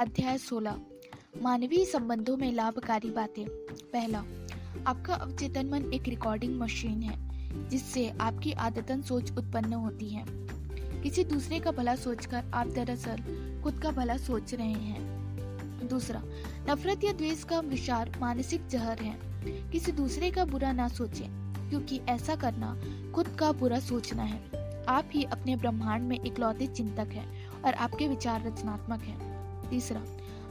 अध्याय 16 मानवीय संबंधों में लाभकारी बातें। पहला, आपका अवचेतन मन एक रिकॉर्डिंग मशीन है, जिससे आपकी आदतन सोच उत्पन्न होती है। किसी दूसरे का भला सोचकर आप दरअसल खुद का भला सोच रहे हैं। दूसरा, नफरत या द्वेष का विचार मानसिक जहर है। किसी दूसरे का बुरा ना सोचें, क्योंकि ऐसा करना खुद का बुरा सोचना है। आप ही अपने ब्रह्मांड में इकलौते चिंतक हैं और आपके विचार रचनात्मक हैं। तीसरा,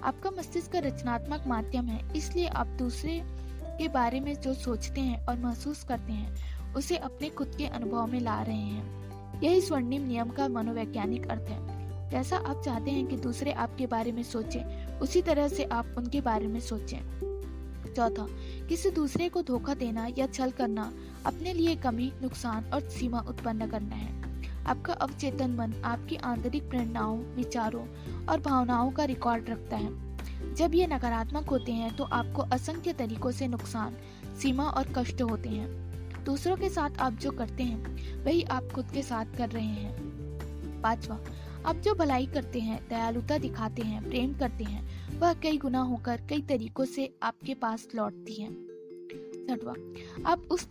आपका मस्तिष्क रचनात्मक माध्यम है, इसलिए आप दूसरे के बारे में जो सोचते हैं और महसूस करते हैं, उसे अपने खुद के अनुभव में ला रहे हैं। यही स्वर्णिम नियम का मनोवैज्ञानिक अर्थ है। जैसा आप चाहते हैं कि दूसरे आपके बारे में सोचें, उसी तरह से आप उनके बारे में सोचें। चौथा, किसी दूसरे को धोखा देना या छल करना अपने लिए कमी, नुकसान और सीमा उत्पन्न करना है। आपका अवचेतन मन आपकी आंतरिक प्रेरणाओं, विचारों और भावनाओं का रिकॉर्ड रखता है। जब ये नकारात्मक होते हैं तो आपको असंख्य तरीकों से नुकसान, सीमा और कष्ट होते हैं। दूसरों के साथ आप जो करते हैं, वही आप खुद के साथ कर रहे हैं। पांचवा, आप जो भलाई करते हैं, दयालुता दिखाते हैं, प्रेम करते हैं, वह कई गुना होकर कई तरीकों से आपके पास लौटती है। छठवा, आप उस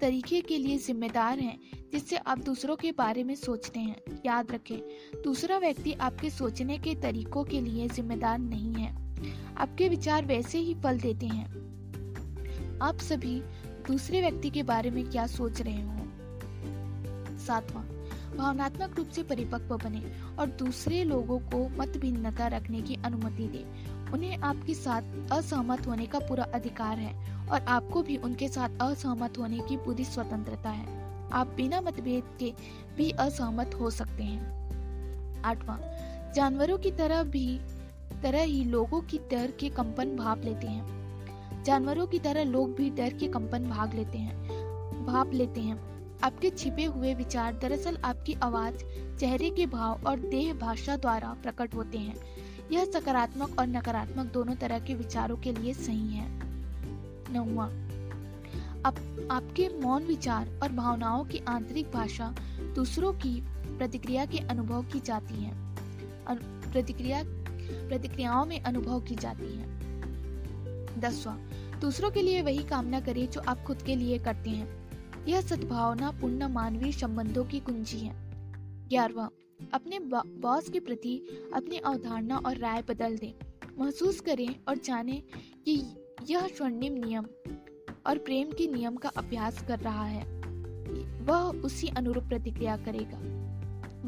तरीके के लिए जिम्मेदार हैं, जिससे आप दूसरों के बारे में सोचते हैं। याद रखें, दूसरा व्यक्ति आपके सोचने के तरीकों के लिए जिम्मेदार नहीं है। आपके विचार वैसे ही फल देते हैं। आप सभी दूसरे व्यक्ति के बारे में क्या सोच रहे हो? सातवां, भावनात्मक रूप से परिपक्व बने और दूसरे लोगों को मत भिन्नता रखने की अनुमति दें। उन्हें आपके साथ असहमत होने का पूरा अधिकार है। और आपको भी उनके साथ असहमत होने की पूरी स्वतंत्रता है। आप बिना मतभेद के भी असहमत हो सकते हैं। आठवां, जानवरों की तरह भी, तरह ही लोगों की डर के कंपन भाप लेते हैं। जानवरों की तरह लोग भी डर के कंपन भाग लेते हैं, भाप लेते हैं। आपके छिपे हुए विचार दरअसल आपकी आवाज़, चेहरे के भाव और देह भाषा द्वारा प्रकट होते हैं। यह सकारात्मक और नकारात्मक दोनों तरह के विचारों के लिए सही है। नौवा आप, आपके मौन विचार और भावनाओं की आंतरिक भाषा दूसरों की प्रतिक्रिया के अनुभव की जाती है। प्रतिक्रिया प्रतिक्रियाओं में अनुभव की जाती है। दसवा दूसरों के लिए वही कामना करें जो आप खुद के लिए करते हैं। यह सद्भावना पूर्ण मानवीय संबंधों की कुंजी है। ग्यारहवा अपने बॉस के प्रति अपनी अवधारणा और राय बदल दें। महसूस करें और जानें कि यह स्वर्णिम नियम और प्रेम के नियम का अभ्यास कर रहा है। वह उसी अनुरूप प्रतिक्रिया करेगा।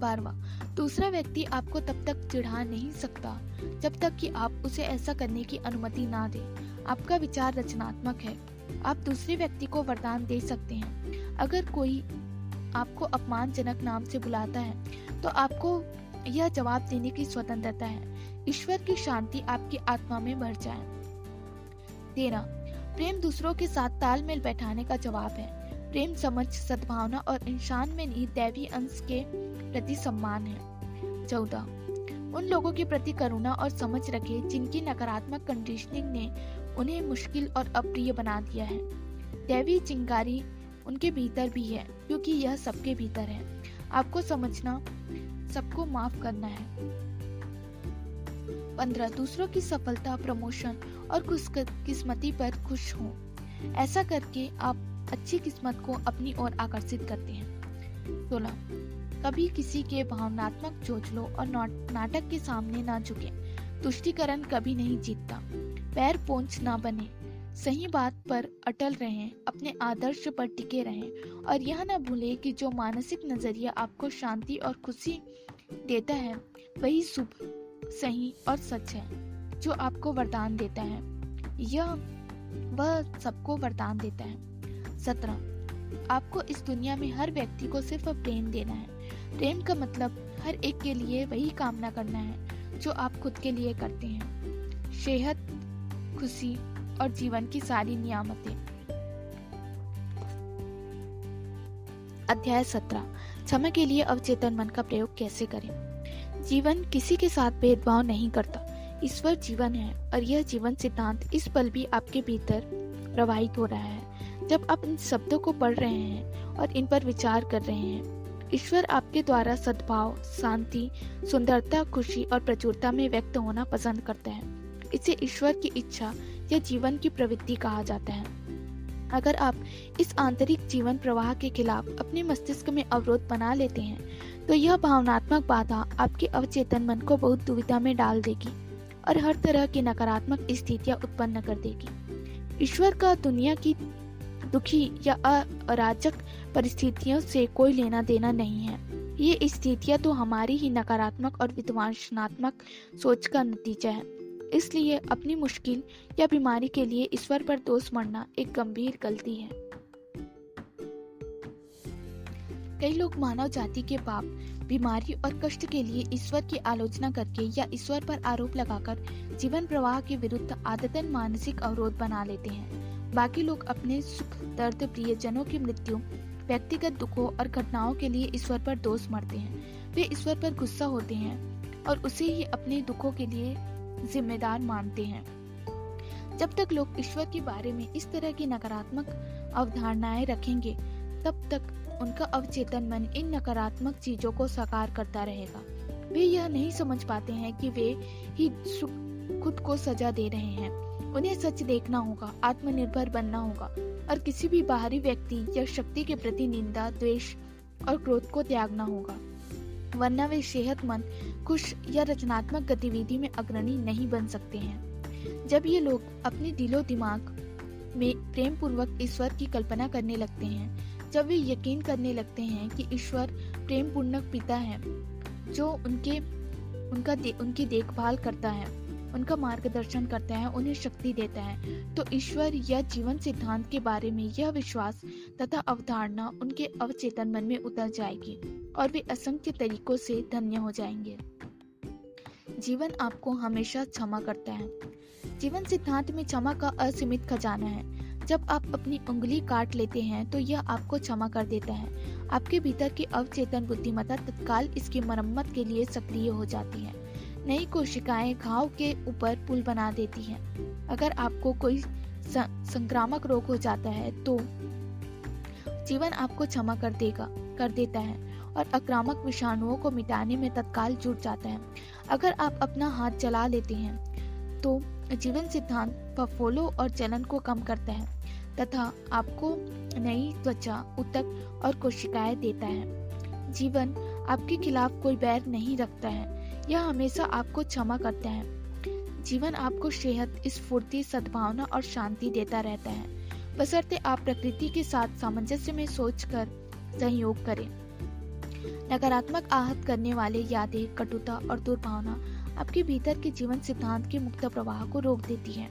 बारवा, दूसरा व्यक्ति आपको तब तक चिढ़ा नहीं सकता जब तक कि आप उसे ऐसा करने की अनुमति ना दें। आपका विचार रचनात्मक है। आप दूसरे व्यक्ति को वरदान दे सकते हैं। अगर कोई आपको अपमानजनक नाम से बुलाता है तो आपको यह जवाब देने की स्वतंत्रता है। ईश्वर की शांति आपकी आत्मा में भर जाए। तेरह प्रेम दूसरों के साथ तालमेल बैठाने का जवाब है। प्रेम समझ, सद्भावना और इंसान में निहित दैवी अंश के प्रति सम्मान है। चौदह, उन लोगों के प्रति करुणा और समझ रखे जिनकी नकारात्मक कंडीशनिंग ने उन्हें मुश्किल और अप्रिय बना दिया है। दैवी चिंगारी उनके भीतर भी है, क्योंकि यह सबके भीतर है। आपको समझना, सबको माफ़ करना है। पंद्रह दूसरों की सफलता, प्रमोशन और किस्मती पर खुश हों। ऐसा करके आप अच्छी किस्मत को अपनी ओर आकर्षित करते हैं। सोलह, कभी किसी के भावनात्मक चोचलों और नाटक के सामने ना झुके। तुष्टिकरण कभी नहीं जीतता। पैर पोंछ ना बने। सही बात पर अटल रहें, अपने आदर्श पर टिके रहें और यह ना भूलें कि जो मानसिक नज़रिया आपको शांति और खुशी देता है, वही शुभ। सही और सच है, जो आपको वरदान देता है। यह, वह सबको वरदान देता है। सत्रह, आपको इस दुनिया में हर व्यक्ति को सिर्फ़ प्रेम देना है। प्रेम का मतलब हर एक के लिए वही कामना करना है, जो आप खुद के लिए करते हैं। सेहत, खुशी और जीवन की सारी नियामतें। अध्याय सत्रह, समय के लिए अवचेतन मन का प्रयोग कैसे करें? जीवन किसी के साथ भेदभाव नहीं करता। ईश्वर जीवन है और यह जीवन सिद्धांत इस पल भी आपके भीतर प्रवाहित हो रहा है। जब आप इन शब्दों को पढ़ रहे हैं और इन पर विचार कर रहे हैं, ईश्वर आपके द्वारा सद्भाव, शांति, सुंदरता, खुशी और प्रचुरता में व्यक्त होना पसंद करते हैं। इसे ईश्वर की इच्छा या जीवन की प्रवृत्ति कहा जाता है। अगर आप इस आंतरिक जीवन प्रवाह के खिलाफ अपने मस्तिष्क में अवरोध बना लेते हैं तो यह भावनात्मक बाधा आपके अवचेतन मन को बहुत दुविधा में डाल देगी और हर तरह की नकारात्मक स्थितियाँ उत्पन्न कर देगी। ईश्वर का दुनिया की दुखी या अराजक परिस्थितियों से कोई लेना देना नहीं है। ये स्थितियाँ तो हमारी ही नकारात्मक और विध्वंसनात्मक सोच का नतीजा है। इसलिए अपनी मुश्किल या बीमारी के लिए ईश्वर पर दोष मरना एक गंभीर गलती है। कई लोग मानव जाति के पाप, बीमारी और कष्ट के लिए ईश्वर की आलोचना करके या ईश्वर पर आरोप लगाकर जीवन प्रवाह के विरुद्ध आदतन मानसिक अवरोध बना लेते हैं। बाकी लोग अपने सुख, दर्द, प्रियजनों की मृत्यु, व्यक्तिगत दुखों और घटनाओं के लिए ईश्वर पर दोष मरते हैं। वे ईश्वर पर गुस्सा होते हैं और उसे ही अपने दुखों के लिए जिम्मेदार मानते हैं। जब तक लोग ईश्वर के बारे में इस तरह की नकारात्मक अवधारणाएँ रखेंगे, तब तक उनका अवचेतन मन इन नकारात्मक चीज़ों को साकार करता रहेगा। वे यह नहीं समझ पाते हैं कि वे ही खुद को सजा दे रहे हैं। उन्हें सच देखना होगा, आत्मनिर्भर बनना होगा, और किसी भी बाहरी व्यक्ति या शक्ति के प्रति निंदा, द्वेष और क्रोध को त्यागना होगा। वरना वे सेहतमंद, खुश या रचनात्मक गतिविधि में अग्रणी नहीं बन सकते हैं। जब ये लोग अपने दिलो दिमाग में प्रेम पूर्वक ईश्वर की कल्पना करने लगते हैं जब वे यकीन करने लगते हैं कि ईश्वर प्रेम पूर्णक पिता है जो उनके उनका दे, उनकी देखभाल करता है उनका मार्गदर्शन करता है उन्हें शक्ति देता है तो ईश्वर या जीवन सिद्धांत के बारे में यह विश्वास तथा अवधारणा उनके अवचेतन मन में उतर जाएगी और वे असंख्य तरीकों से धन्य हो जाएँगे। जीवन आपको हमेशा क्षमा करता है। जीवन सिद्धांत में क्षमा का असीमित खजाना है। जब आप अपनी उंगली काट लेते हैं तो यह आपको क्षमा कर देता है। आपके भीतर की अवचेतन बुद्धिमत्ता तत्काल इसकी मरम्मत के लिए सक्रिय हो जाती है। नई कोशिकाएँ घाव के ऊपर पुल बना देती हैं। अगर आपको कोई संक्रामक रोग हो जाता है तो जीवन आपको क्षमा कर देगा, कर देता है और आक्रामक विषाणुओं को मिटाने में तत्काल जुट जाता है। अगर आप अपना हाथ जला लेते हैं तो जीवन सिद्धांत फफोलो और जलन को कम करता है, तथा आपको नई त्वचा, उतक और कोशिकाएँ देता है। जीवन आपके खिलाफ कोई बैर नहीं रखता है, यह हमेशा आपको क्षमा करता है। जीवन आपको सेहत, स्फूर्ति, सद्भावना और शांति देता रहता है। बसरते आप प्रकृति के साथ सामंजस्य में सोचकर सहयोग करें। नकारात्मक आहत करने वाले यादें, कटुता और दुर्भावना आपके भीतर के जीवन सिद्धांत के मुक्त प्रवाह को रोक देती है।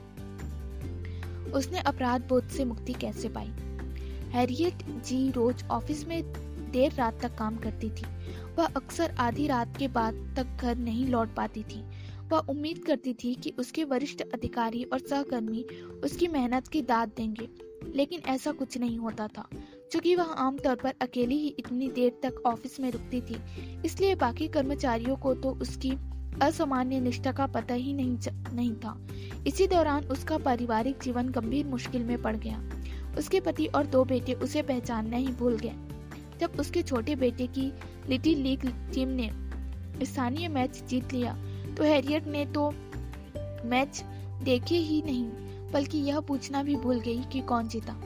उसने अपराध बोध से मुक्ति कैसे पाई? हैरियट जी रोज ऑफ़िस में देर रात तक काम करती थी। वह अक्सर आधी रात के बाद तक घर नहीं लौट पाती थी। वह उम्मीद करती थी कि उसके वरिष्ठ अधिकारी और सहकर्मी उसकी मेहनत की दाद देंगे, लेकिन ऐसा कुछ नहीं होता था। क्योंकि वह आमतौर पर अकेली ही इतनी देर तक ऑफ़िस में रुकती थी, इसलिए बाकी कर्मचारियों को तो उसकी असामान्य निष्ठा का पता ही नहीं नहीं था। इसी दौरान उसका पारिवारिक जीवन गंभीर मुश्किल में पड़ गया। उसके पति और दो बेटे उसे पहचानना ही भूल गए। जब उसके छोटे बेटे की लिटिल लीग टीम ने स्थानीय मैच जीत लिया तो हैरियट ने तो मैच देखे ही नहीं, बल्कि यह पूछना भी भूल गई कि कौन जीता।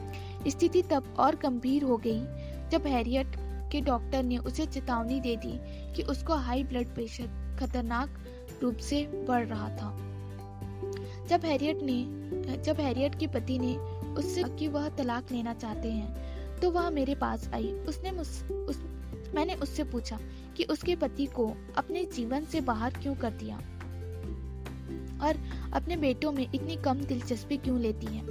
स्थिति तब और गंभीर हो गई जब हैरियट के डॉक्टर ने उसे चेतावनी दे दी कि उसको हाई ब्लड प्रेशर खतरनाक रूप से बढ़ रहा था। जब हैरियट ने जब हैरियट के पति ने उससे कि वह तलाक लेना चाहते हैं तो वह मेरे पास आई। उसने मुझ उस, मैंने उससे पूछा कि उसके पति को अपने जीवन से बाहर क्यों कर दिया? और अपने बेटों में इतनी कम दिलचस्पी क्यों लेती है?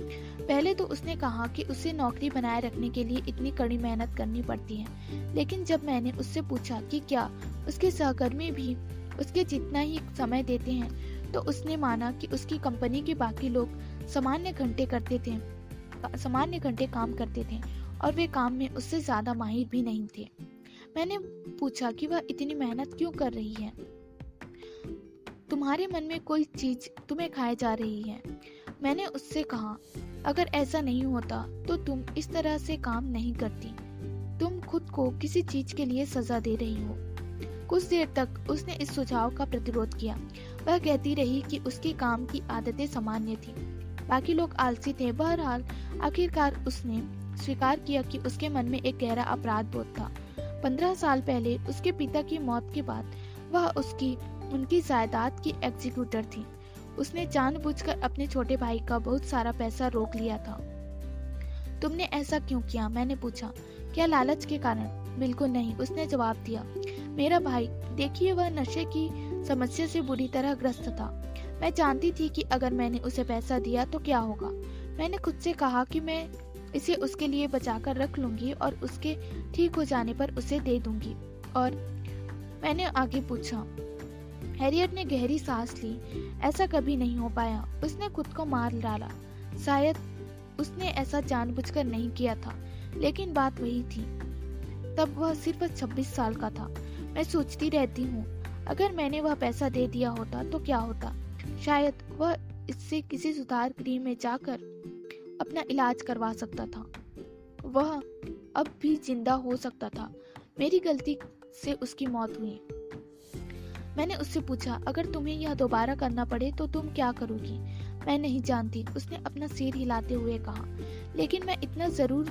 पहले तो उसने कहा कि उसे नौकरी बनाए रखने के लिए इतनी कड़ी मेहनत करनी पड़ती है। लेकिन जब मैंने उससे पूछा कि क्या उसके सहकर्मी भी उसके जितना ही समय देते हैं तो उसने माना कि उसकी कंपनी के बाकी लोग सामान्य घंटे करते थे, सामान्य घंटे काम करते थे और वे काम में उससे ज़्यादा माहिर भी नहीं थे। मैंने पूछा कि वह इतनी मेहनत क्यों कर रही है? तुम्हारे मन में कोई चीज़ तुम्हें खाए जा रही है? मैंने उससे कहा, अगर ऐसा नहीं होता तो तुम इस तरह से काम नहीं करती। तुम खुद को किसी चीज़ के लिए सजा दे रही हो। कुछ देर तक उसने इस सुझाव का प्रतिरोध किया। वह कहती रही कि उसके काम की आदतें सामान्य थी। बाकी लोग आलसी थे। बहरहाल, आखिरकार उसने स्वीकार किया कि उसके मन में एक गहरा अपराध बोध था। पंद्रह साल पहले उसके पिता की मौत के बाद वह उसकी, उनकी जायदाद की एग्जीक्यूटर थी। उसने जानबूझकर अपने छोटे भाई का बहुत सारा पैसा रोक लिया था। तुमने ऐसा क्यों किया? मैंने पूछा। क्या लालच के कारण? बिल्कुल नहीं। उसने जवाब दिया। मेरा भाई, देखिए वह नशे की समस्या से बुरी तरह ग्रस्त था। मैं जानती थी कि अगर मैंने उसे पैसा दिया तो क्या होगा। मैंने खुद से कहा कि मैं इसे उसके लिए बचाकर रख लूँगी और उसके ठीक हो जाने पर उसे दे दूँगी। और मैंने आगे पूछा हैरियट ने गहरी सांस ली। ऐसा कभी नहीं हो पाया। उसने खुद को मार डाला। शायद उसने ऐसा जानबूझकर नहीं किया था। लेकिन बात वही थी। तब वह सिर्फ़ 26 साल का था। मैं सोचती रहती हूँ, अगर मैंने वह पैसा दे दिया होता तो क्या होता? शायद वह इससे किसी सुधार गृह में जाकर अपना इलाज करवा सकता था। वह अब भी ज़िंदा हो सकता था। मेरी गलती से उसकी मौत हुई। मैंने उससे पूछा, अगर तुम्हें यह दोबारा करना पड़े तो तुम क्या करोगी? मैं नहीं जानती, उसने अपना सिर हिलाते हुए कहा। लेकिन मैं इतना ज़रूर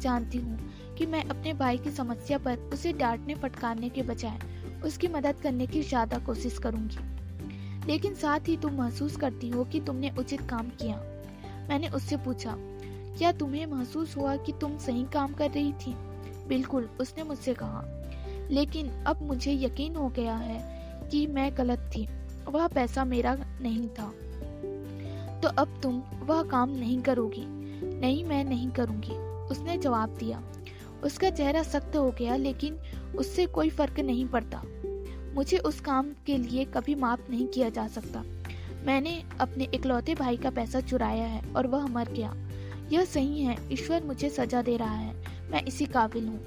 जानती हूँ कि मैं अपने भाई की समस्या पर उसे डांटने फटकारने के बजाय उसकी मदद करने की ज़्यादा कोशिश करूँगी। लेकिन साथ ही तुम महसूस करती हो कि तुमने उचित काम किया। मैंने उससे पूछा, क्या तुम्हें महसूस हुआ कि तुम सही काम कर रही थी? बिल्कुल, उसने मुझसे कहा। लेकिन अब मुझे यकीन हो गया है कि मैं गलत थी। वह पैसा मेरा नहीं था। तो अब तुम वह काम नहीं करोगी। नहीं, मैं नहीं करूँगी, उसने जवाब दिया। उसका चेहरा सख्त हो गया, लेकिन उससे कोई फ़र्क नहीं पड़ता। मुझे उस काम के लिए कभी माफ़ नहीं किया जा सकता। मैंने अपने इकलौते भाई का पैसा चुराया है और वह मर गया। यह सही है, ईश्वर मुझे सजा दे रहा है। मैं इसी काबिल हूँ।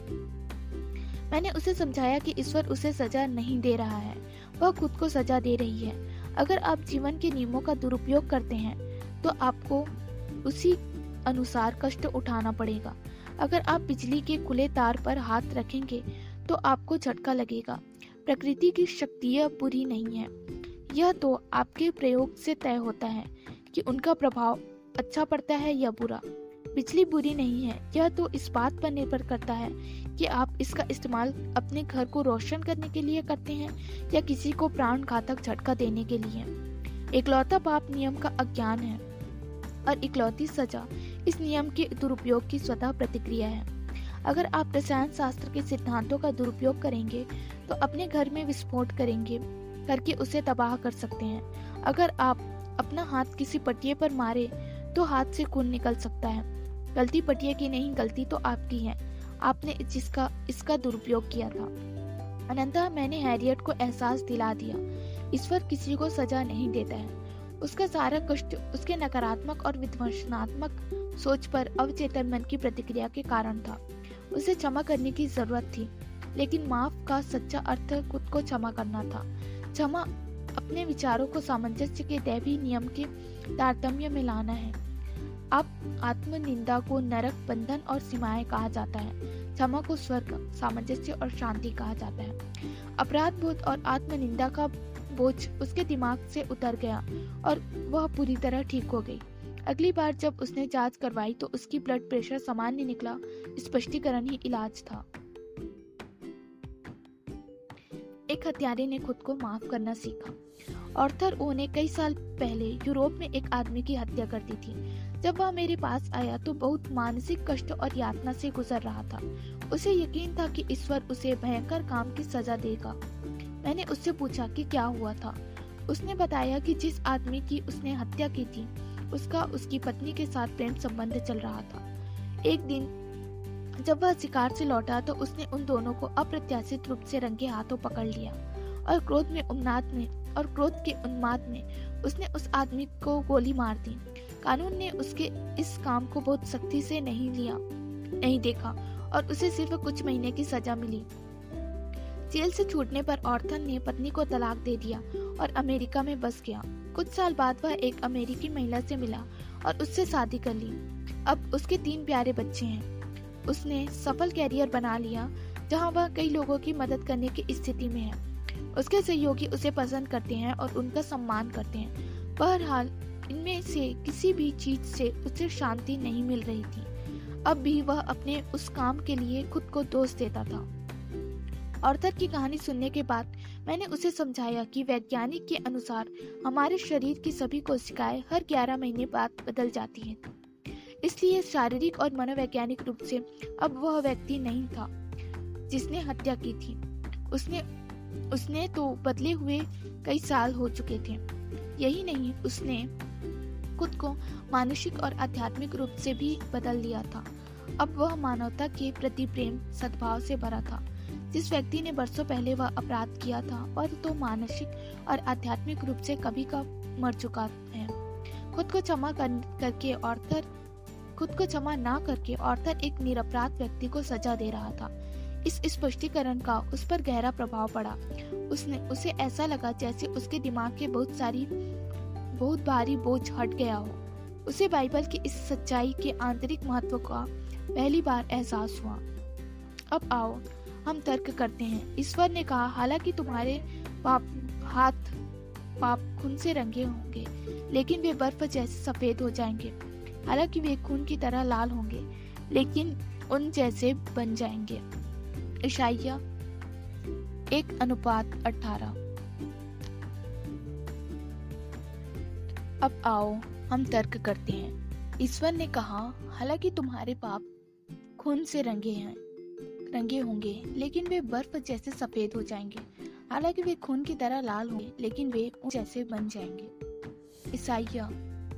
मैंने उसे समझाया कि ईश्वर उसे सजा नहीं दे रहा है। वह खुद को सजा दे रही है। अगर आप जीवन के नियमों का दुरुपयोग करते हैं तो आपको उसी अनुसार कष्ट उठाना पड़ेगा। अगर आप बिजली के खुले तार पर हाथ रखेंगे तो आपको झटका लगेगा। प्रकृति की शक्तियाँ बुरी नहीं है। यह तो आपके प्रयोग से तय होता है कि उनका प्रभाव अच्छा पड़ता है या बुरा। बिजली बुरी नहीं है। यह तो इस बात पर निर्भर करता है कि आप इसका इस्तेमाल अपने घर को रोशन करने के लिए करते हैं या किसी को प्राण घातक झटका देने के लिए। इकलौता पाप नियम का अज्ञान है और इकलौती सजा इस नियम के दुरुपयोग की स्वतः प्रतिक्रिया है। अगर आप रसायन शास्त्र के सिद्धांतों का दुरुपयोग करेंगे तो अपने घर में विस्फोट करेंगे, करके उसे तबाह कर सकते हैं। अगर आप अपना हाथ किसी पटिए पर मारे तो हाथ से खून निकल सकता है। गलती पटिया की नहीं, गलती तो आपकी है। आपने जिसका, इसका दुरुपयोग किया था। अनंतः, मैंने हैरियट को एहसास दिला दिया। ईश्वर किसी को सजा नहीं देता है। उसका सारा कष्ट उसके नकारात्मक और विध्वंसनात्मक सोच पर अवचेतन मन की प्रतिक्रिया के कारण था। उसे क्षमा करने की ज़रूरत थी, लेकिन माफ़ का सच्चा अर्थ खुद को क्षमा करना था। क्षमा अपने विचारों को सामंजस्य के दैवी नियम के तारतम्य में लाना है। अब आत्मनिंदा को नरक बंधन और सीमाएँ कहा जाता है। क्षमा को स्वर्ग, सामंजस्य और शांति कहा जाता है। अपराध बोध और आत्मनिंदा का बोझ उसके दिमाग से उतर गया और वह पूरी तरह ठीक हो गई। अगली बार जब उसने जाँच करवाई तो उसकी ब्लड प्रेशर सामान्य निकला, स्पष्टीकरण ही इलाज था। एक हत्यारे ने खुद को माफ़ करना सीखा। ऑर्थर ओ ने कई साल पहले यूरोप में एक आदमी की हत्या कर दी थी। जब वह मेरे पास आया तो बहुत मानसिक कष्ट और यातना से गुजर रहा था। उसे यकीन था कि ईश्वर उसे भयंकर काम की सजा देगा। मैंने उससे पूछा कि क्या हुआ था? उसने बताया कि जिस आदमी की उसने हत्या की थी उसका, उसकी पत्नी के साथ प्रेम संबंध चल रहा था। एक दिन, जब वह शिकार से लौटा तो उसने उन दोनों को अप्रत्याशित रूप से रंगे हाथों पकड़ लिया और क्रोध में उन्माद में, और क्रोध के उन्माद में उसने उस आदमी को गोली मार दी। कानून ने उसके इस काम को बहुत सख्ती से नहीं लिया, नहीं देखा और उसे सिर्फ़ कुछ महीने की सजा मिली। जेल से छूटने पर ऑर्थन ने पत्नी को तलाक दे दिया और अमेरिका में बस गया। कुछ साल बाद वह एक अमेरिकी महिला से मिला और उससे शादी कर ली। अब उसके तीन प्यारे बच्चे हैं। उसने सफल कैरियर बना लिया, जहाँ वह कई लोगों की मदद करने की स्थिति में है। उसके सहयोगी उसे पसंद करते हैं और उनका सम्मान करते हैं। बहरहाल, इनमें से किसी भी चीज़ से उसे शांति नहीं मिल रही थी। अब भी वह अपने उस काम के लिए खुद को दोष देता था। ऑर्थर की कहानी सुनने के बाद मैंने उसे समझाया कि वैज्ञानिक के अनुसार हमारे शरीर की सभी कोशिकाएँ हर 11 महीने बाद बदल जाती हैं। इसलिए शारीरिक और मनोवैज्ञानिक रूप से अब वह व्यक्ति नहीं था जिसने हत्या की थी। उसने उसने तो बदले हुए कई साल हो चुके थे। यही नहीं, उसने खुद को मानसिक और आध्यात्मिक रूप से भी बदल लिया था। अब वह मानवता के प्रति प्रेम, सद्भाव से भरा था। जिस व्यक्ति ने बरसों पहले वह अपराध किया था और तो मानसिक और आध्यात्मिक रूप से कभी का मर चुका है। खुद को क्षमा कर, करके ऑर्थर खुद को क्षमा ना करके ऑर्थर एक निरपराध व्यक्ति को सजा दे रहा था। इस स्पष्टीकरण का उस पर गहरा प्रभाव पड़ा। उसने उसे ऐसा लगा जैसे उसके दिमाग के बहुत सारी बहुत भारी बोझ हट गया हो। उसे बाइबल की इस सच्चाई के आंतरिक महत्व का पहली बार एहसास हुआ। अब आओ हम तर्क करते हैं। ईश्वर ने कहा, हालाँकि तुम्हारे पाप, हाथ, पाप खून से रंगे होंगे, लेकिन वे बर्फ़ जैसे सफ़ेद हो जाएँगे। हालाँकि वे खून की तरह लाल होंगे, लेकिन उन जैसे बन जाएँगे। ईशाइया एक अनुपात अठारह। अब आओ, हम तर्क करते हैं। ईश्वर ने कहा, हालाँकि तुम्हारे पाप खून से रंगे हैं रंगे होंगे, लेकिन वे बर्फ़ जैसे सफ़ेद हो जाएँगे। हालाँकि वे खून की तरह लाल होंगे, लेकिन वे जैसे बन जाएँगे। ईसाइया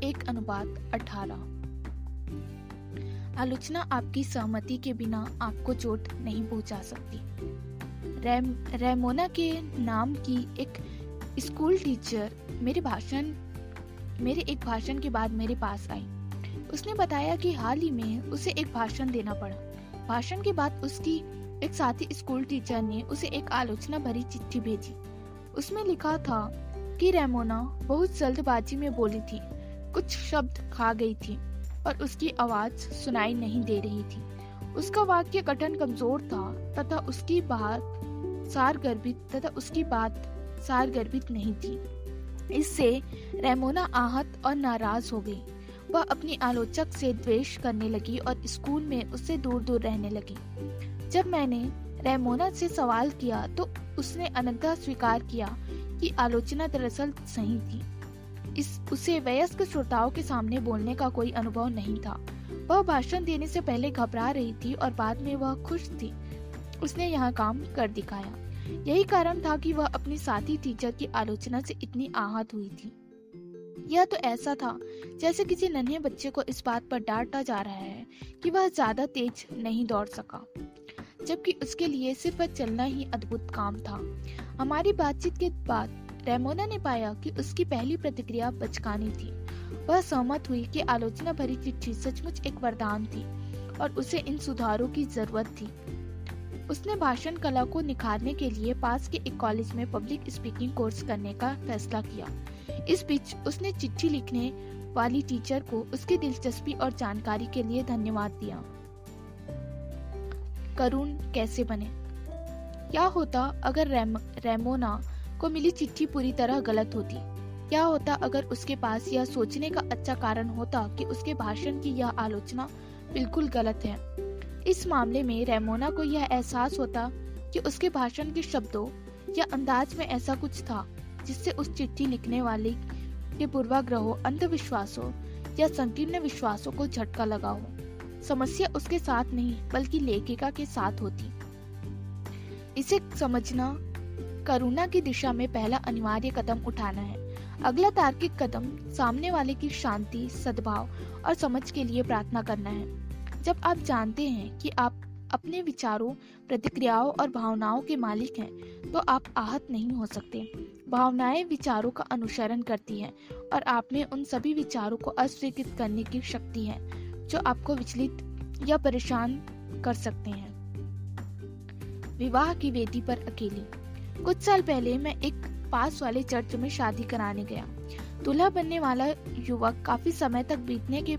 एक अनुपात अठारह। आलोचना आपकी सहमति के बिना आपको चोट नहीं पहुँचा सकती। रैम, रेमोना के नाम की एक स्कूल टीचर मेरे भाषण, मेरे एक भाषण के बाद मेरे पास आई। उसने बताया कि हाल ही में उसे एक भाषण देना पड़ा। भाषण के बाद उसकी एक साथी स्कूल टीचर ने उसे एक आलोचना भरी चिट्ठी भेजी। उसमें लिखा था कि रेमोना बहुत जल्दबाजी में बोली थी, कुछ शब्द खा गई थी और उसकी आवाज़ सुनाई नहीं दे रही थी। उसका वाक्य कठन कमज़ोर था, तथा उसकी बात सार गर्भित तथा उसकी बात सार गर्भित नहीं थी। इससे रेमोना आहत और नाराज़ हो गई। वह अपनी आलोचक से द्वेष करने लगी और स्कूल में उससे दूर दूर रहने लगी। जब मैंने रेमोना से सवाल किया तो उसने अनंतः स्वीकार किया कि आलोचना दरअसल सही थी। इस, उसे वयस्क श्रोताओं के सामने बोलने का कोई अनुभव नहीं था। वह भाषण देने से पहले घबरा रही थी और बाद में वह खुश थी। उसने यहाँ काम कर दिखाया। यही कारण था कि वह अपनी साथी टीचर की आलोचना से इतनी आहत हुई थी। यह तो ऐसा था, जैसे किसी नन्हे बच्चे को इस बात पर डांटा जा रहा है कि वह ज़्यादा तेज नहीं दौड़ सका, जबकि उसके लिए सिर्फ़ चलना ही अद्भुत काम था। हमारी बातचीत के बाद रेमोना ने पाया कि उसकी पहली प्रतिक्रिया बचकानी थी। वह सहमत हुई कि आलोचना भरी चिट्ठी सचमुच एक वरदान थी और उसे इन सुधारों की ज़रूरत थी। उसने भाषण कला को निखारने के लिए पास के एक कॉलेज में पब्लिक स्पीकिंग कोर्स करने का फैसला किया इस बीच उसने चिट्ठी लिखने वाली टीचर को उसकी दिलचस्पी और जानकारी के लिए धन्यवाद दिया। करुण कैसे बने? क्या होता अगर रेम, रेमोना को मिली चिट्ठी पूरी तरह गलत होती? क्या होता अगर उसके पास यह सोचने का अच्छा कारण होता कि उसके भाषण की यह आलोचना बिल्कुल गलत है? इस मामले में रेमोना को यह एहसास होता कि उसके भाषण के शब्दों या अंदाज में ऐसा कुछ था। जिससे उस चिट्ठी लिखने वाले के पूर्वाग्रहों, अंधविश्वासों या संकीर्ण विश्वासों को झटका लगा हो। समस्या उसके साथ नहीं, बल्कि लेखिका के साथ होती। इसे समझना, करुणा की दिशा में पहला अनिवार्य कदम उठाना है। अगला तार्किक कदम, सामने वाले की शांति, सद्भाव और समझ के लिए प्रार्थना करना है। जब आप जानते हैं कि आप अपने विचारों, प्रतिक्रियाओं और भावनाओं के मालिक हैं तो आप आहत नहीं हो सकते। भावनाएँ विचारों का अनुसरण करती हैं और आप में उन सभी विचारों को अस्वीकृत करने की शक्ति है, जो आपको विचलित या परेशान कर सकते हैं। विवाह की वेदी पर अकेली। कुछ साल पहले मैं एक पास वाले चर्च में शादी कराने गया। दूल्हा बनने वाला युवक काफ़ी समय तक बीतने के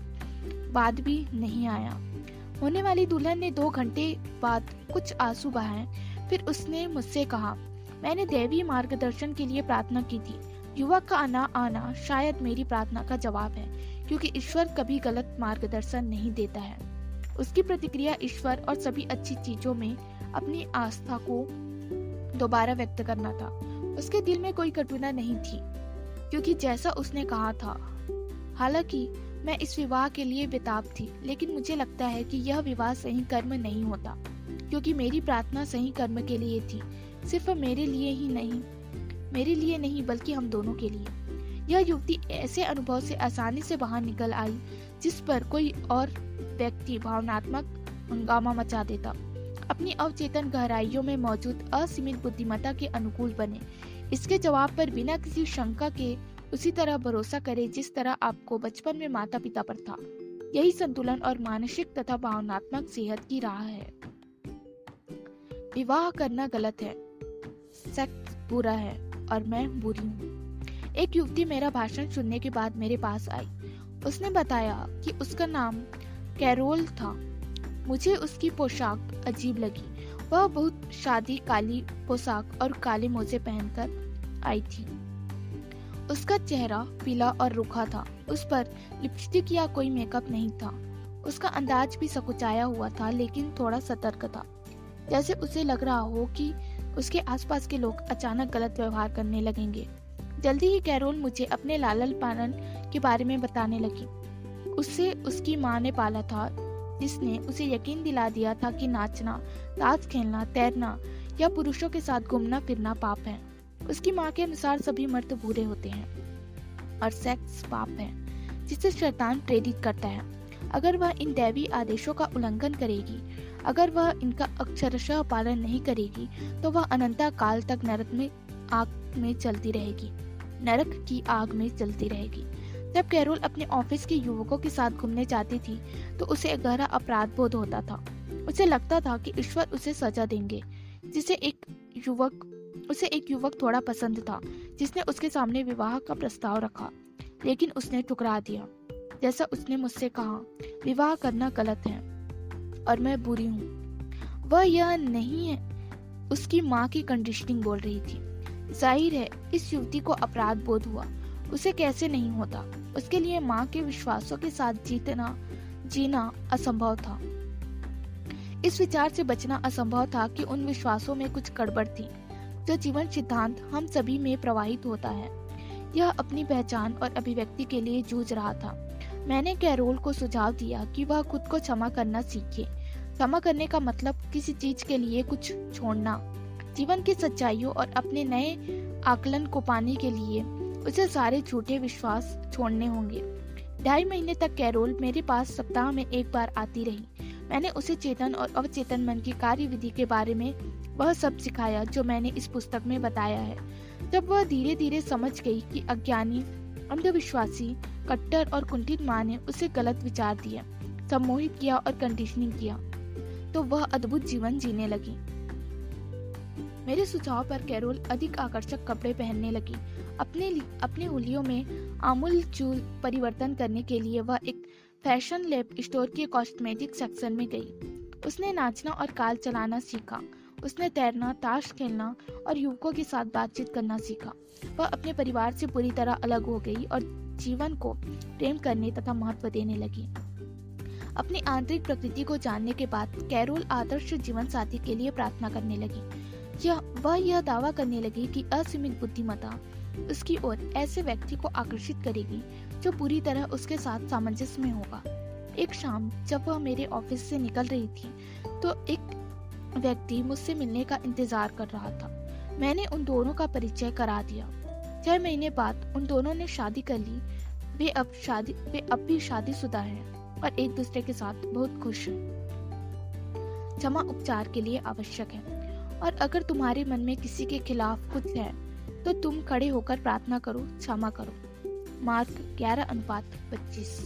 बाद भी नहीं आया। होने वाली दुल्हन ने दो घंटे बाद कुछ आँसू बहाए। फिर उसने मुझसे कहा, मैंने देवी मार्गदर्शन के लिए प्रार्थना की थी। युवक का आना आना शायद मेरी प्रार्थना का जवाब है, क्योंकि ईश्वर कभी गलत मार्गदर्शन नहीं देता है। उसकी प्रतिक्रिया ईश्वर और सभी अच्छी चीज़ों में अपनी आस्था को दोबारा व्यक्त करना था। उसके दिल में कोई कटुना नहीं थी, क्योंकि जैसा उसने कहा था, हालाँकि मैं इस विवाह के लिए बेताब थी, लेकिन मुझे लगता है कि यह विवाह सही कर्म नहीं होता, क्योंकि मेरी प्रार्थना सही कर्म के लिए थी, सिर्फ़ मेरे लिए ही नहीं, मेरे लिए नहीं, बल्कि हम दोनों के लिए। यह युवती ऐसे अनुभव से आसानी से बाहर निकल आई, जिस पर कोई और व्यक्ति भावनात्मक हंगामा मचा देता। अपनी अवचेतन गहराइयों में मौजूद असीमित बुद्धिमत्ता के अनुकूल बने। इसके जवाब पर बिना किसी शंका के उसी तरह भरोसा करे जिस तरह आपको बचपन में माता पिता पर था। यही संतुलन और मानसिक तथा भावनात्मक सेहत की राह है। विवाह करना गलत है। सेक्स बुरा है और मैं बुरी हूँ। एक युवती मेरा भाषण सुनने के बाद मेरे पास आई। उसने बताया कि उसका नाम कैरोल था। मुझे उसकी पोशाक अजीब लगी। वह बहुत शादी काली पोशाक और काले मोजे पहनकर आई थी। उसका चेहरा पीला और रूखा था। उस पर लिपस्टिक या कोई मेकअप नहीं था। उसका अंदाज भी सकुचाया हुआ था, लेकिन थोड़ा सतर्क था। जैसे उसे लग रहा हो कि उसके आसपास के लोग अचानक गलत व्यवहार करने लगेंगे। जल्दी ही कैरोल मुझे अपने लालल पालन के बारे में बताने लगी। उससे उसकी माँ ने पाला था, जिसने उसे यकीन दिला दिया था कि नाचना, ताश खेलना, तैरना या पुरुषों के साथ घूमना फिरना पाप है। उसकी माँ के अनुसार सभी मर्द बुरे होते हैं और सेक्स पाप है, जिसे शैतान प्रेरित करता है। अगर वह इन दैवी आदेशों का उल्लंघन करेगी, अगर वह इनका अक्षरशः पालन नहीं करेगी तो वह अनंता काल तक नरक में आग में चलती रहेगी, नरक की आग में चलती रहेगी। जब कैरोल अपने ऑफ़िस के युवकों के साथ घूमने जाती थी तो उसे गहरा अपराध बोध होता था। उसे लगता था कि ईश्वर उसे सजा देंगे, जिसे एक युवक उसे एक युवक थोड़ा पसंद था, जिसने उसके सामने विवाह का प्रस्ताव रखा, लेकिन उसने ठुकरा दिया। जैसा उसने मुझसे कहा, विवाह करना गलत है, और मैं बुरी हूँ। वह यह नहीं है, उसकी माँ की कंडीशनिंग बोल रही थी। ज़ाहिर है, इस युवती को अपराध बोध हुआ। उसे कैसे नहीं होता? उसके लिए माँ के विश्वासों के साथ जीतना, जीना असंभव था। इस विचार से बचना असंभव था कि उन विश्वासों में कुछ गड़बड़ थी। जो जीवन सिद्धांत हम सभी में प्रवाहित होता है। यह अपनी पहचान और अभिव्यक्ति के लिए जूझ रहा था। मैंने कैरोल को सुझाव दिया कि वह खुद को क्षमा करना सीखे। क्षमा करने का मतलब किसी चीज़ के लिए कुछ छोड़ना। जीवन की सच्चाइयों और अपने नए आकलन को पाने के लिए उसे सारे झूठे विश्वास छोड़ने होंगे। ढाई महीने तक कैरोल मेरे पास सप्ताह में एक बार आती रही। मैंने उसे चेतन और अवचेतन मन की कार्य विधि के बारे में वह सब सिखाया जो मैंने इस पुस्तक में बताया है। जब वह धीरे धीरे समझ गई कि अज्ञानी, अंधविश्वासी, कट्टर और कुंठित माँ ने उसे गलत विचार दिया, सम्मोहित किया और कंडीशनिंग किया तो वह अद्भुत जीवन जीने लगी। मेरे सुझाव पर कैरोल अधिक आकर्षक कपड़े पहनने लगी। अपने अपने उंगलियों में आमूल चूल परिवर्तन करने के लिए वह एक फ़ैशन लैब स्टोर के कॉस्मेटिक सेक्शन में गई। उसने नाचना और काल चलाना सीखा। उसने तैरना, ताश खेलना और युवकों के साथ बातचीत करना सीखा। वह अपने परिवार से पूरी तरह अलग हो गई और जीवन को प्रेम करने तथा महत्व देने लगी। अपनी आंतरिक प्रकृति को जानने के बाद कैरोल आदर्श जीवन साथी के लिए प्रार्थना करने लगी। यह, वह यह दावा करने लगी कि असीमित बुद्धिमता उसकी ओर ऐसे व्यक्ति को आकर्षित करेगी जो पूरी तरह उसके साथ सामंजस्य में होगा। एक शाम जब वह मेरे ऑफ़िस से निकल रही थी तो एक व्यक्ति मुझसे मिलने का इंतज़ार कर रहा था। मैंने उन दोनों का परिचय करा दिया। छह महीने बाद उन दोनों ने शादी कर ली। वे अब शादी, वे अब भी शादीशुदा हैं और एक दूसरे के साथ बहुत खुश हैं। क्षमा उपचार के लिए आवश्यक है। और अगर तुम्हारे मन में किसी के खिलाफ कुछ है तो तुम खड़े होकर प्रार्थना करो, क्षमा करो। मार्क ग्यारह अनुपात पच्चीस।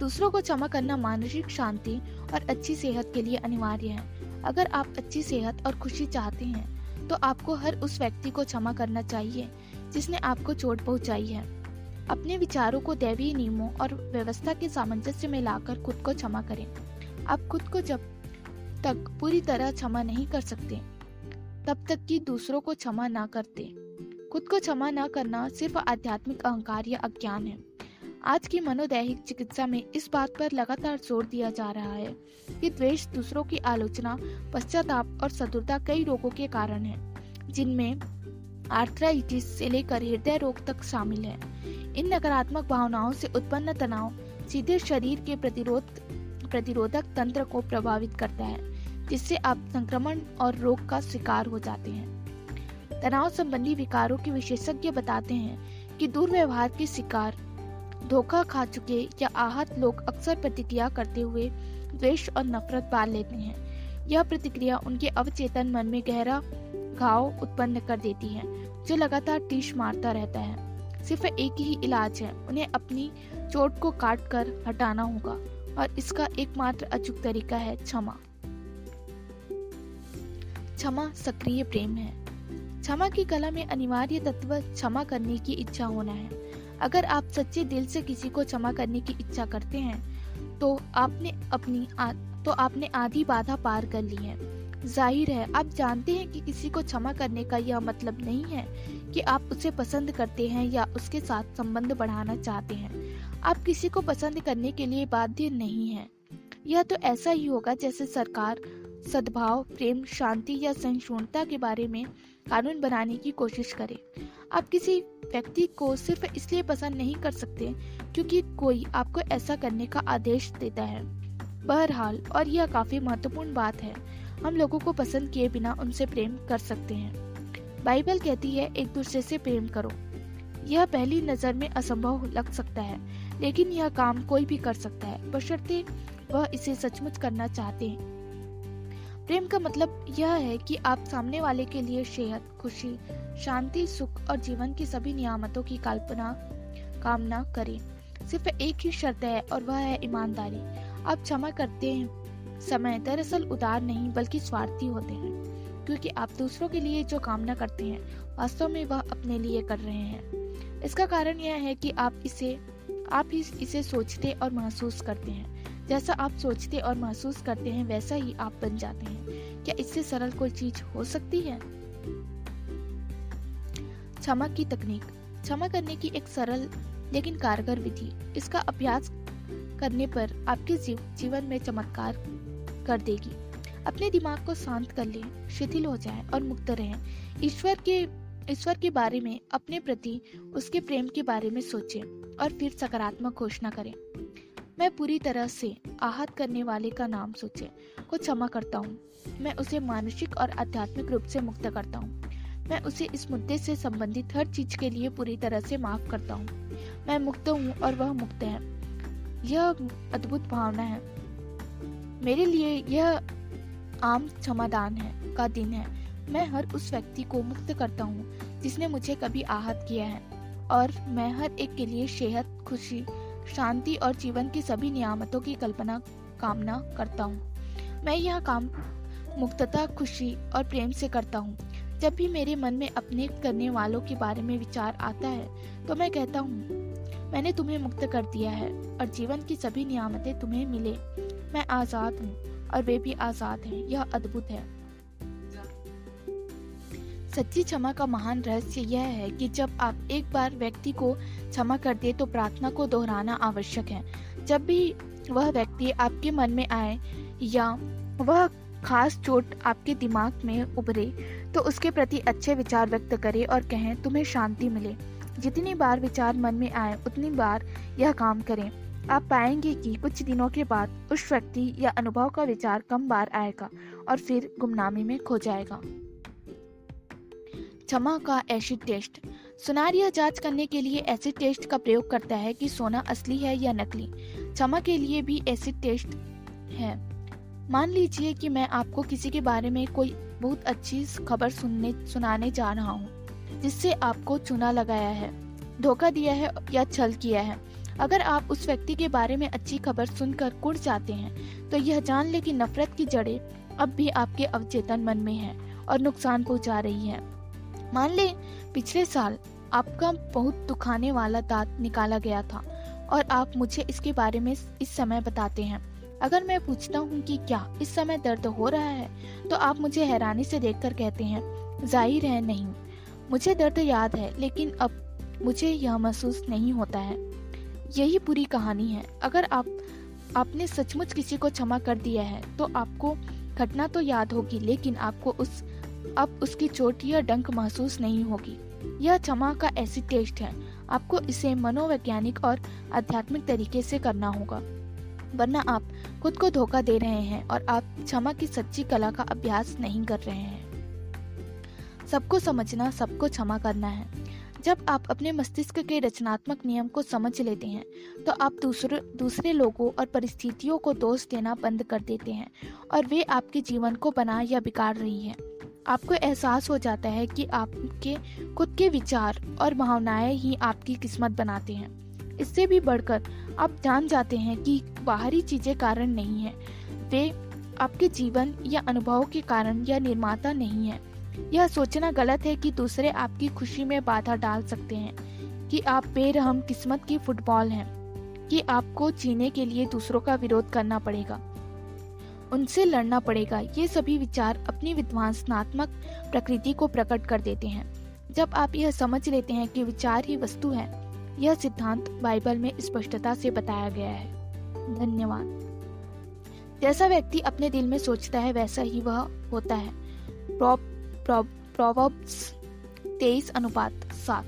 दूसरों को क्षमा करना मानसिक शांति और अच्छी सेहत के लिए अनिवार्य है। अगर आप अच्छी सेहत और खुशी चाहते हैं तो आपको हर उस व्यक्ति को क्षमा करना चाहिए, जिसने आपको चोट पहुंचाई है। अपने विचारों को दैवीय नियमों और व्यवस्था के सामंजस्य में लाकर खुद को क्षमा करें। आप खुद को जब तक पूरी तरह क्षमा नहीं कर सकते, तब तक कि दूसरों को क्षमा ना करते। खुद को क्षमा न करना सिर्फ़ आध्यात्मिक अहंकार या अज्ञान है। आज की मनोदैहिक चिकित्सा में इस बात पर लगातार ज़ोर दिया जा रहा है कि द्वेष, दूसरों की आलोचना, पश्चाताप और सदुरता कई रोगों के कारण है, जिनमें आर्थराइटिस से लेकर हृदय रोग तक शामिल है। इन नकारात्मक भावनाओं से उत्पन्न तनाव सीधे शरीर के प्रतिरोध, प्रतिरोधक तंत्र को प्रभावित करता है, जिससे आप संक्रमण और रोग का शिकार हो जाते हैं। तनाव संबंधी विकारों के विशेषज्ञ बताते हैं कि दुर्व्यवहार के शिकार, धोखा खा चुके या आहत लोग अक्सर प्रतिक्रिया करते हुए द्वेष और नफरत पाल लेते हैं। यह प्रतिक्रिया उनके अवचेतन मन में गहरा घाव उत्पन्न कर देती है, जो लगातार टीश मारता रहता है। सिर्फ़ एक ही इलाज है, उन्हें अपनी चोट को काट कर हटाना होगा, और इसका एकमात्र अचूक तरीका है क्षमा। क्षमा सक्रिय प्रेम है। क्षमा की कला में अनिवार्य तत्व क्षमा करने की इच्छा होना है। अगर आप सच्चे दिल से किसी को क्षमा करने की इच्छा करते हैं तो आपने अपनी आ, तो आपने आधी बाधा पार कर ली है। ज़ाहिर है आप जानते हैं कि किसी को क्षमा करने का यह मतलब नहीं है कि आप उसे पसंद करते हैं या उसके साथ संबंध बढ़ाना चाहते हैं। आप किसी को पसंद करने के लिए बाध्य नहीं हैं। यह तो ऐसा ही होगा जैसे सरकार सद्भाव प्रेम शांति या सहिष्णुता के बारे में कानून बनाने की कोशिश करे। आप किसी व्यक्ति को सिर्फ़ इसलिए पसंद नहीं कर सकते क्योंकि कोई आपको ऐसा करने का आदेश देता है। बहरहाल, और यह काफ़ी महत्वपूर्ण बात है, हम लोगों को पसंद किए बिना उनसे प्रेम कर सकते हैं। बाइबल कहती है, एक दूसरे से प्रेम करो। यह पहली नज़र में असंभव लग सकता है, लेकिन यह काम कोई भी कर सकता है, बशर्ते वह इसे सचमुच करना चाहते हैं। प्रेम का मतलब यह है कि आप सामने वाले के लिए सेहत, खुशी, शांति, सुख और जीवन की सभी नियामतों की कल्पना, कामना करें। सिर्फ़ एक ही शर्त है और वह है ईमानदारी। आप क्षमा करते हैं। समय दरअसल उदार नहीं, बल्कि स्वार्थी होते हैं, क्योंकि आप दूसरों के लिए जो कामना करते हैं, वास्तव में वह अपने लिए कर रहे हैं। इसका कारण यह है कि आप इसे, आप ही इसे सोचते और महसूस करते हैं। जैसा आप सोचते और महसूस करते हैं वैसा ही आप बन जाते हैं। क्या इससे सरल कोई चीज़ हो सकती है? क्षमा की तकनीक। क्षमा करने की एक सरल लेकिन कारगर विधि। इसका अभ्यास करने पर आपके जीव, जीवन में चमत्कार कर देगी। अपने दिमाग को शांत कर लें शिथिल हो जाएँ और मुक्त रहें। ईश्वर के ईश्वर के बारे में अपने प्रति उसके प्रेम के बारे में सोचें और फिर सकारात्मक घोषणा करें। मैं पूरी तरह से आहत करने वाले का नाम सोचे। को क्षमा करता हूँ। मैं उसे मानसिक और आध्यात्मिक रूप से मुक्त करता हूँ। मैं उसे इस मुद्दे से संबंधित हर चीज़ के लिए पूरी तरह से माफ़ करता हूँ। मैं मुक्त हूँ और वह मुक्त है। यह अद्भुत भावना है। मेरे लिए यह आम क्षमादान है, का दिन है। मैं हर उस व्यक्ति को मुक्त करता हूँ, जिसने मुझे कभी आहत किया है। और मैं हर एक के लिए सेहत, खुशी शांति और जीवन की सभी नियामतों की कल्पना, कामना करता हूँ। मैं यह काम मुक्तता, खुशी और प्रेम से करता हूँ। जब भी मेरे मन में अपने करने वालों के बारे में विचार आता है तो मैं कहता हूँ, मैंने तुम्हें मुक्त कर दिया है और जीवन की सभी नियामतें तुम्हें मिले। मैं आज़ाद हूँ और वे भी आज़ाद हैं। यह अद्भुत है। सच्ची क्षमा का महान रहस्य यह है कि जब आप एक बार व्यक्ति को क्षमा कर दे तो प्रार्थना को दोहराना आवश्यक है। जब भी वह व्यक्ति आपके मन में आए या वह खास चोट आपके दिमाग में उभरे तो उसके प्रति अच्छे विचार व्यक्त करें और कहें, तुम्हें शांति मिले। जितनी बार विचार मन में आए, उतनी बार यह काम करें। आप पाएँगे कि कुछ दिनों के बाद उस व्यक्ति या अनुभव का विचार कम बार आएगा और फिर गुमनामी में खो जाएगा। क्षमा का एसिड टेस्ट सुनार यह जाँच करने के लिए एसिड टेस्ट का प्रयोग करता है कि सोना असली है या नकली. क्षमा के लिए भी एसिड टेस्ट है. मान लीजिए कि मैं आपको किसी के बारे में कोई बहुत अच्छी खबर सुनने, सुनाने जा रहा हूँ, जिससे आपको चुना लगाया है, धोखा दिया है या छल किया है। अगर आप उस व्यक्ति के बारे में अच्छी खबर सुनकर कुड़ जाते हैं तो यह जान ले कि नफरत की जड़ें अब भी आपके अवचेतन मन में है और नुकसान पहुँचा रही है। मान ले, पिछले साल आपका बहुत दुखाने वाला दांत निकाला गया था और आप मुझे इसके बारे में इस समय बताते हैं। अगर मैं पूछता हूँ कि क्या इस समय दर्द हो रहा है तो आप मुझे हैरानी से देखकर कहते हैं, ज़ाहिर है नहीं। मुझे दर्द याद है, लेकिन अब मुझे यह महसूस नहीं होता है। यही पूरी कहानी है। अगर आप, आपने सचमुच किसी को क्षमा कर दिया है तो आपको घटना तो याद होगी, लेकिन आपको उस अब उसकी चोट या डंक महसूस नहीं होगी। यह क्षमा का ऐसी टेस्ट है। आपको इसे मनोवैज्ञानिक और आध्यात्मिक तरीके से करना होगा। वरना आप खुद को धोखा दे रहे हैं और आप क्षमा की सच्ची कला का अभ्यास नहीं कर रहे हैं। सबको समझना, सबको क्षमा करना है। जब आप अपने मस्तिष्क के रचनात्मक नियम को समझ लेते हैं तो आप दूसरे दूसरे लोगों और परिस्थितियों को दोष देना बंद कर देते हैं और वे आपके जीवन को बना या बिगाड़ रही है। आपको एहसास हो जाता है कि आपके खुद के विचार और भावनाएँ ही आपकी किस्मत बनाते हैं। इससे भी बढ़कर आप जान जाते हैं कि बाहरी चीज़ें कारण नहीं है। वे आपके जीवन या अनुभव के कारण या निर्माता नहीं है। यह सोचना गलत है कि दूसरे आपकी खुशी में बाधा डाल सकते हैं, कि आप बेरहम किस्मत की फुटबॉल हैं, कि आपको जीने के लिए दूसरों का विरोध करना पड़ेगा। उनसे लड़ना पड़ेगा। ये सभी विचार अपनी विध्वंसनात्मक प्रकृति को प्रकट कर देते हैं। जब आप यह समझ लेते हैं कि विचार ही वस्तु है, यह सिद्धांत बाइबल में स्पष्टता से बताया गया है। धन्यवाद। जैसा व्यक्ति अपने दिल में सोचता है, वैसा ही वह होता है। प्रोवर्ब्स तेईस अनुपात सात।